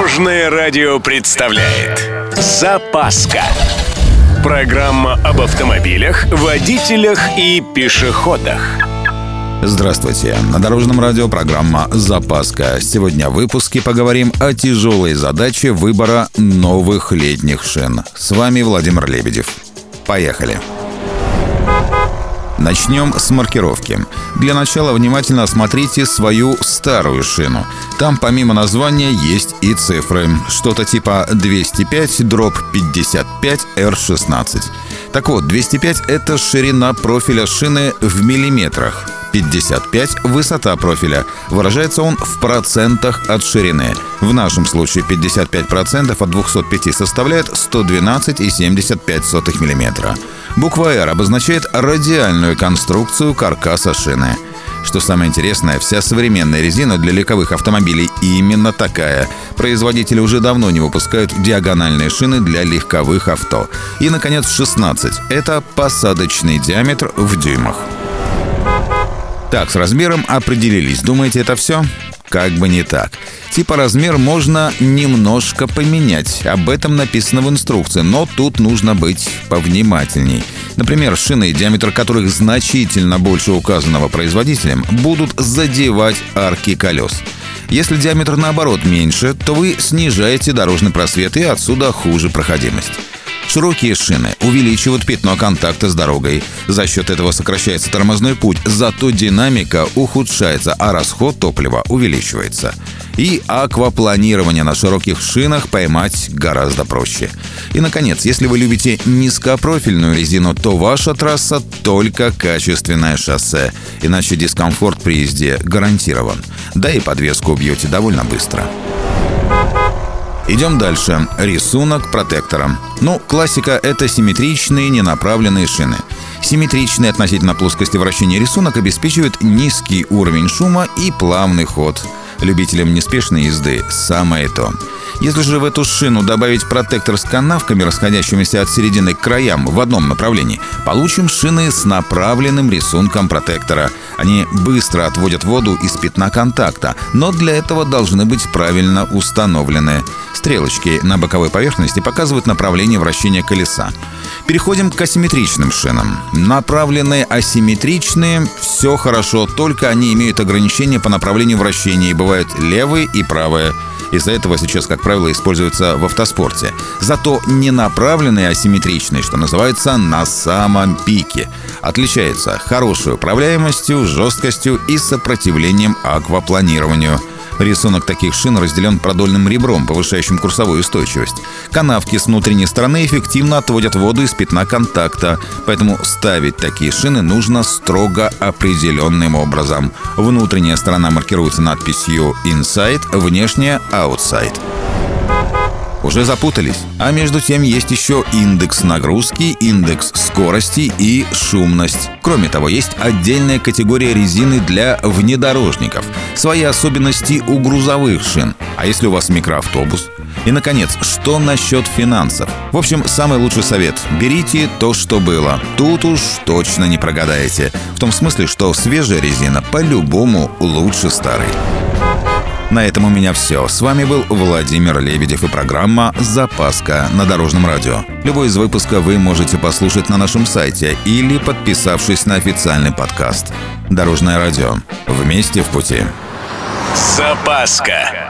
Дорожное радио представляет Запаска Программа об автомобилях, водителях и пешеходах Здравствуйте. На Дорожном радио программа «Запаска». Сегодня в выпуске поговорим о тяжелой задаче выбора новых летних шин. С вами Владимир Лебедев. Поехали. Начнем с маркировки. Для начала внимательно осмотрите свою старую шину. Там помимо названия есть и цифры. Что-то типа 205 дробь 55 R16. Так вот, 205 – это ширина профиля шины в миллиметрах. 55 – высота профиля. Выражается он в процентах от ширины. В нашем случае 55% от 205 составляет 112,75 мм. Буква «Р» обозначает радиальную конструкцию каркаса шины. Что самое интересное, вся современная резина для легковых автомобилей именно такая. Производители уже давно не выпускают диагональные шины для легковых авто. И, наконец, 16. Это посадочный диаметр в дюймах. Так, с размером определились. Думаете, это все? Как бы не так. Типа размер можно немножко поменять. Об этом написано в инструкции, но тут нужно быть повнимательней. Например, шины, диаметр которых значительно больше указанного производителем, будут задевать арки колес. Если диаметр наоборот меньше, то вы снижаете дорожный просвет и отсюда хуже проходимость. Широкие шины увеличивают пятно контакта с дорогой. За счет этого сокращается тормозной путь, зато динамика ухудшается, а расход топлива увеличивается. И аквапланирование на широких шинах поймать гораздо проще. И, наконец, если вы любите низкопрофильную резину, то ваша трасса только качественное шоссе. Иначе дискомфорт при езде гарантирован. Да и подвеску убьете довольно быстро. Идем дальше. Рисунок протектора. Ну, классика — это симметричные ненаправленные шины. Симметричный относительно плоскости вращения рисунок обеспечивает низкий уровень шума и плавный ход. Любителям неспешной езды самое то. Если же в эту шину добавить протектор с канавками, расходящимися от середины к краям в одном направлении, получим шины с направленным рисунком протектора. Они быстро отводят воду из пятна контакта, но для этого должны быть правильно установлены. Стрелочки на боковой поверхности показывают направление вращения колеса. Переходим к асимметричным шинам. Направленные асимметричные – все хорошо, только они имеют ограничения по направлению вращения и бывают левые и правые. Из-за этого сейчас, как правило, используются в автоспорте. Зато ненаправленные асимметричные, что называется, на самом пике. Отличаются хорошей управляемостью, жесткостью и сопротивлением аквапланированию – Рисунок таких шин разделен продольным ребром, повышающим курсовую устойчивость. Канавки с внутренней стороны эффективно отводят воду из пятна контакта, поэтому ставить такие шины нужно строго определенным образом. Внутренняя сторона маркируется надписью «Inside», внешняя «Outside». Уже запутались. А между тем есть еще индекс нагрузки, индекс скорости и шумность. Кроме того, есть отдельная категория резины для внедорожников. Свои особенности у грузовых шин. А если у вас микроавтобус? И, наконец, что насчет финансов? В общем, самый лучший совет – берите то, что было. Тут уж точно не прогадаете. В том смысле, что свежая резина по-любому лучше старой. На этом у меня все. С вами был Владимир Лебедев и программа «Запаска» на Дорожном радио. Любой из выпусков вы можете послушать на нашем сайте или подписавшись на официальный подкаст. Дорожное радио. Вместе в пути. Запаска.